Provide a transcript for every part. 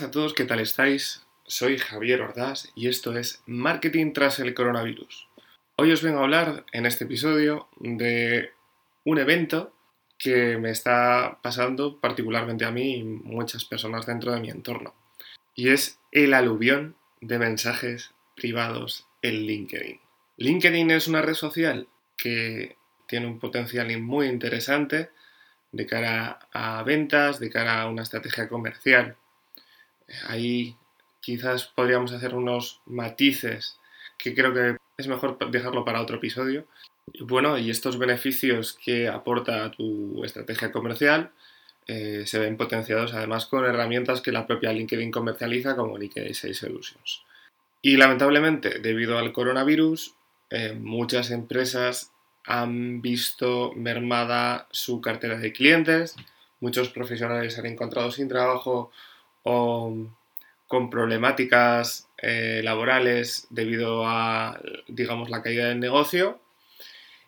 buenas a todos, ¿qué tal estáis? Soy Javier Ordaz y esto es Marketing tras el coronavirus. Hoy os vengo a hablar en este episodio de un evento que me está pasando particularmente a mí y muchas personas dentro de mi entorno. Y es el aluvión de mensajes privados en LinkedIn. LinkedIn es una red social que tiene un potencial muy interesante de cara a ventas, de cara a una estrategia comercial. Ahí quizás podríamos hacer unos matices que creo que es mejor dejarlo para otro episodio. Bueno, y estos beneficios que aporta tu estrategia comercial eh, se ven potenciados además con herramientas que la propia LinkedIn comercializa como LinkedIn Sales Solutions. Y lamentablemente, debido al coronavirus, eh, muchas empresas han visto mermada su cartera de clientes, muchos profesionales han encontrado sin trabajo o con problemáticas eh, laborales debido a, digamos, la caída del negocio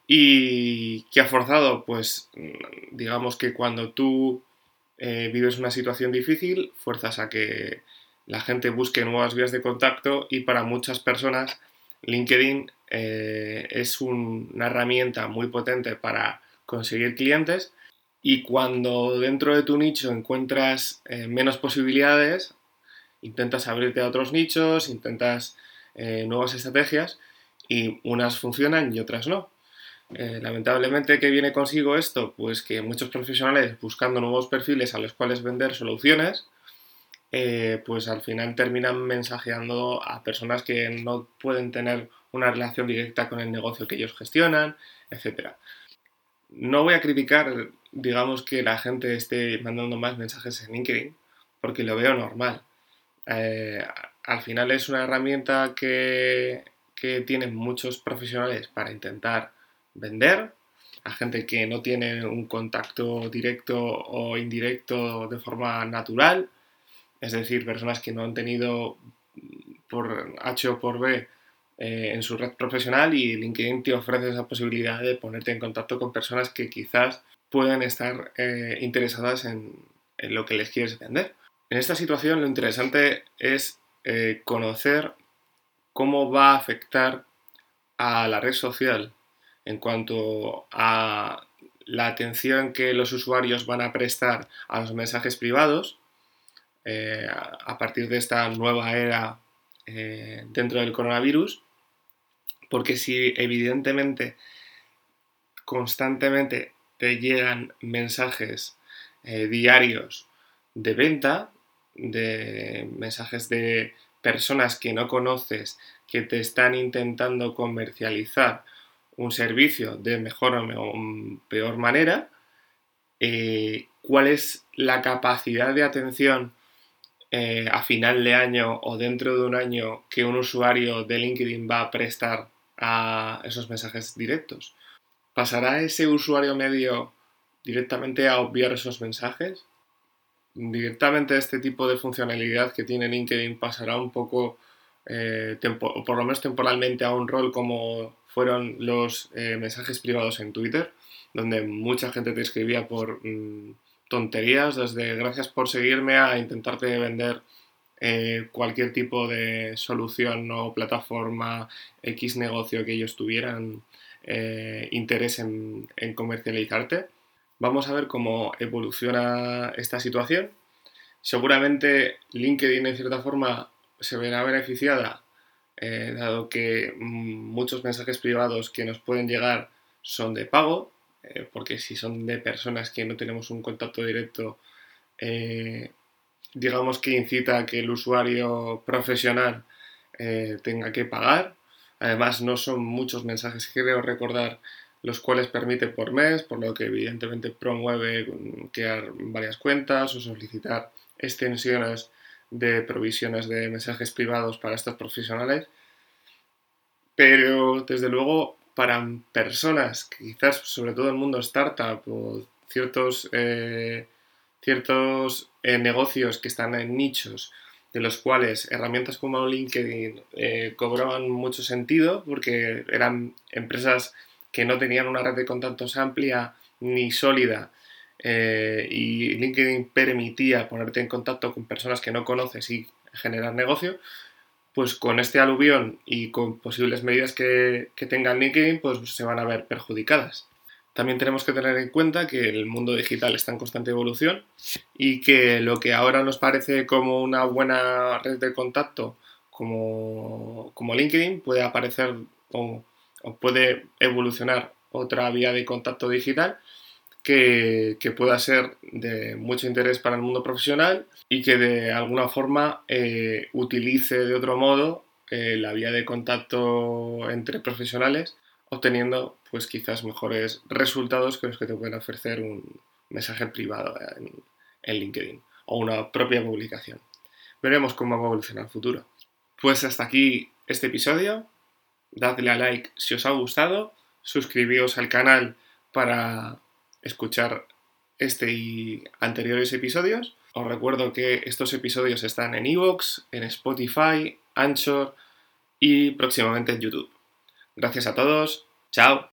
y que ha forzado, pues, digamos que cuando tú eh, vives una situación difícil, fuerzas a que la gente busque nuevas vías de contacto y para muchas personas LinkedIn eh, es una herramienta muy potente para conseguir clientes y cuando dentro de tu nicho encuentras eh, menos posibilidades, intentas abrirte a otros nichos, intentas eh, nuevas estrategias y unas funcionan y otras no. lamentablemente, ¿qué viene consigo esto? Pues que muchos profesionales buscando nuevos perfiles a los cuales vender soluciones, pues al final terminan mensajeando a personas que no pueden tener una relación directa con el negocio que ellos gestionan, etc. No voy a criticar, digamos, que la gente esté mandando más mensajes en LinkedIn, porque lo veo normal. Eh, al final es una herramienta que, que tienen muchos profesionales para intentar vender a gente que no tiene un contacto directo o indirecto de forma natural, es decir, personas que no han tenido por H o por B eh, en su red profesional y LinkedIn te ofrece esa posibilidad de ponerte en contacto con personas que quizás puedan estar eh, interesadas en, lo que les quieres vender. En esta situación lo interesante es eh, conocer cómo va a afectar a la red social en cuanto a la atención que los usuarios van a prestar a los mensajes privados a partir de esta nueva era dentro del coronavirus porque si evidentemente constantemente te llegan mensajes eh, diarios de venta, de mensajes de personas que no conoces que te están intentando comercializar un servicio de mejor o peor manera, eh, cuál es la capacidad de atención eh, a final de año o dentro de un año que un usuario de LinkedIn va a prestar a esos mensajes directos. ¿Pasará ese usuario medio directamente a obviar esos mensajes? Directamente este tipo de funcionalidad que tiene LinkedIn pasará un poco, eh, por lo menos temporalmente, a un rol como fueron los eh, mensajes privados en Twitter, donde mucha gente te escribía por mm, tonterías, desde gracias por seguirme a intentarte vender eh, cualquier tipo de solución o plataforma X negocio que ellos tuvieran eh, interés en, comercializarte. Vamos a ver cómo evoluciona esta situación. Seguramente LinkedIn en cierta forma se verá beneficiada, eh, dado que mm, muchos mensajes privados que nos pueden llegar son de pago, porque si son de personas que no tenemos un contacto directo, digamos que incita a que el usuario profesional eh, tenga que pagar. Además, no son muchos mensajes, creo recordar, los cuales permite por mes, por lo que evidentemente promueve crear varias cuentas o solicitar extensiones de provisiones de mensajes privados para estos profesionales. Pero, desde luego, para personas, quizás sobre todo el mundo startup o ciertos eh, ciertos eh, negocios que están en nichos de los cuales herramientas como LinkedIn eh, cobraban mucho sentido porque eran empresas que no tenían una red de contactos amplia ni sólida eh, y LinkedIn permitía ponerte en contacto con personas que no conoces y generar negocio, pues con este aluvión y con posibles medidas que, que tenga LinkedIn, pues se van a ver perjudicadas. También tenemos que tener en cuenta que el mundo digital está en constante evolución y que lo que ahora nos parece como una buena red de contacto como, como LinkedIn puede aparecer o, puede evolucionar otra vía de contacto digital que, pueda ser de mucho interés para el mundo profesional y que de alguna forma eh, utilice de otro modo eh, la vía de contacto entre profesionales obteniendo pues quizás mejores resultados que los que te pueden ofrecer un mensaje privado en, LinkedIn o una propia publicación. Veremos cómo va a evolucionar el futuro. Pues hasta aquí este episodio. Dadle a like si os ha gustado. Suscribíos al canal para escuchar este y anteriores episodios. Os recuerdo que estos episodios están en Evox, en Spotify, Anchor y próximamente en YouTube. Gracias a todos. Chao.